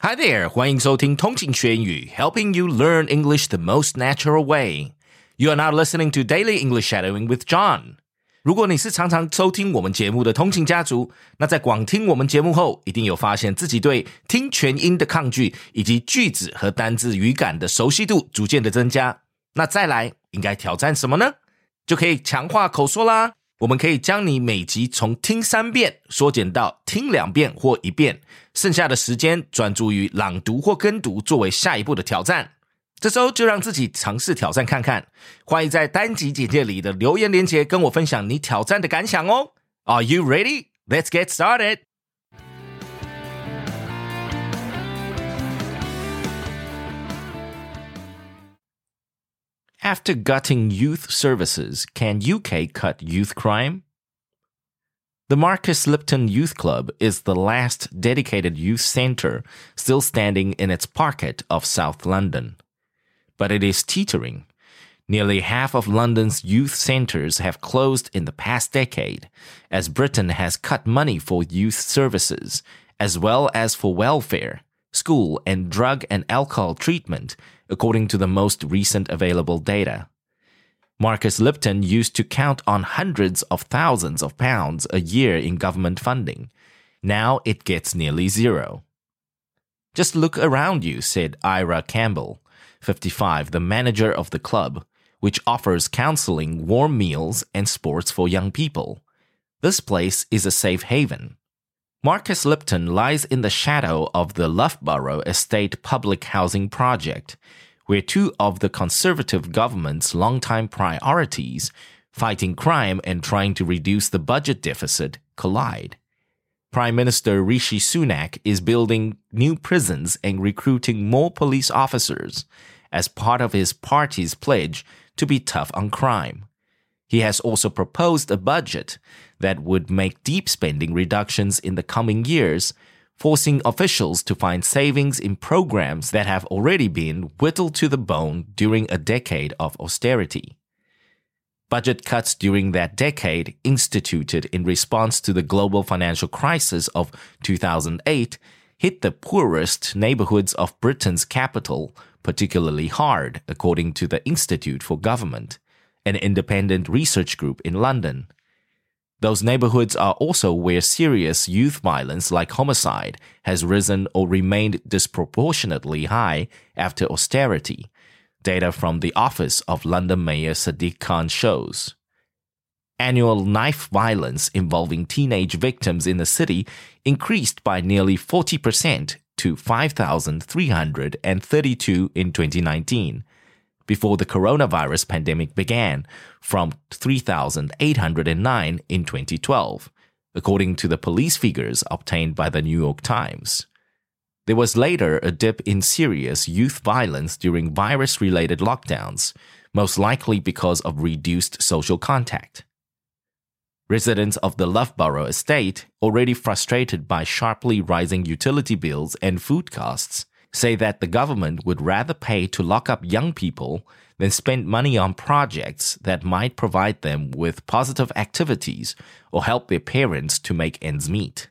Hi there，欢迎收听通勤学英语，Helping you learn English the most natural way. You are now listening to Daily English Shadowing with John. 如果你是常常收听我们节目的通勤家族，那在广听我们节目后，一定有发现自己对听全音的抗拒，以及句子和单字语感的熟悉度逐渐的增加。那再来，应该挑战什么呢？就可以强化口说啦。我们可以将你每集从听三遍缩减到听两遍或一遍，剩下的时间专注于朗读或跟读，作为下一步的挑战。这周就让自己尝试挑战看看。欢迎在单集简介里的留言连接跟我分享你挑战的感想哦。Are you ready? Let's get started. After gutting youth services, can UK cut youth crime? The Marcus Lipton Youth Club is the last dedicated youth centre still standing in its pocket of South London. But it is teetering. Nearly half of London's youth centres have closed in the past decade, as Britain has cut money for youth services, as well as for welfare, school, and drug and alcohol treatment according to the most recent available data. Marcus Lipton used to count on hundreds of thousands of pounds a year in government funding. Now it gets nearly zero. Just look around you, said Ira Campbell, 55, the manager of the club, which offers counseling, warm meals, and sports for young people. This place is a safe haven. Marcus Lipton lies in the shadow of the Loughborough Estate public housing project, where two of the Conservative government's longtime priorities, fighting crime and trying to reduce the budget deficit, collide. Prime Minister Rishi Sunak is building new prisons and recruiting more police officers as part of his party's pledge to be tough on crime. He has also proposed a budget that would make deep spending reductions in the coming years, forcing officials to find savings in programs that have already been whittled to the bone during a decade of austerity. Budget cuts during that decade, instituted in response to the global financial crisis of 2008, hit the poorest neighborhoods of Britain's capital particularly hard, according to the Institute for Government, an independent research group in London. Those neighborhoods are also where serious youth violence like homicide has risen or remained disproportionately high after austerity, data from the Office of London Mayor Sadiq Khan shows. Annual knife violence involving teenage victims in the city increased by nearly 40% to 5,332 in 2019 before the coronavirus pandemic began from 3,809 in 2012, according to the police figures obtained by the New York Times. There was later a dip in serious youth violence during virus related lockdowns, most likely because of reduced social contact. Residents of the Loughborough estate, already frustrated by sharply rising utility bills and food costs, say that the government would rather pay to lock up young people than spend money on projects that might provide them with positive activities or help their parents to make ends meet.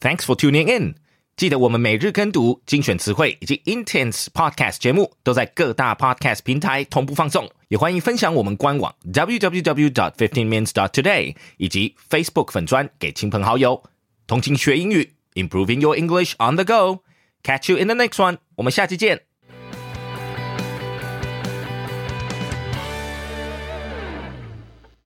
Thanks for tuning in. 记得我们每日跟读、精选词汇以及 Intense Podcast 节目都在各大 Podcast 平台同步放送，也欢迎分享我们官网 www.dot.fifteenminutes.dot.today 以及 Facebook 粉专给亲朋好友。同情学英语，Improving your English on the go。 Catch you in the next one。我们下期见。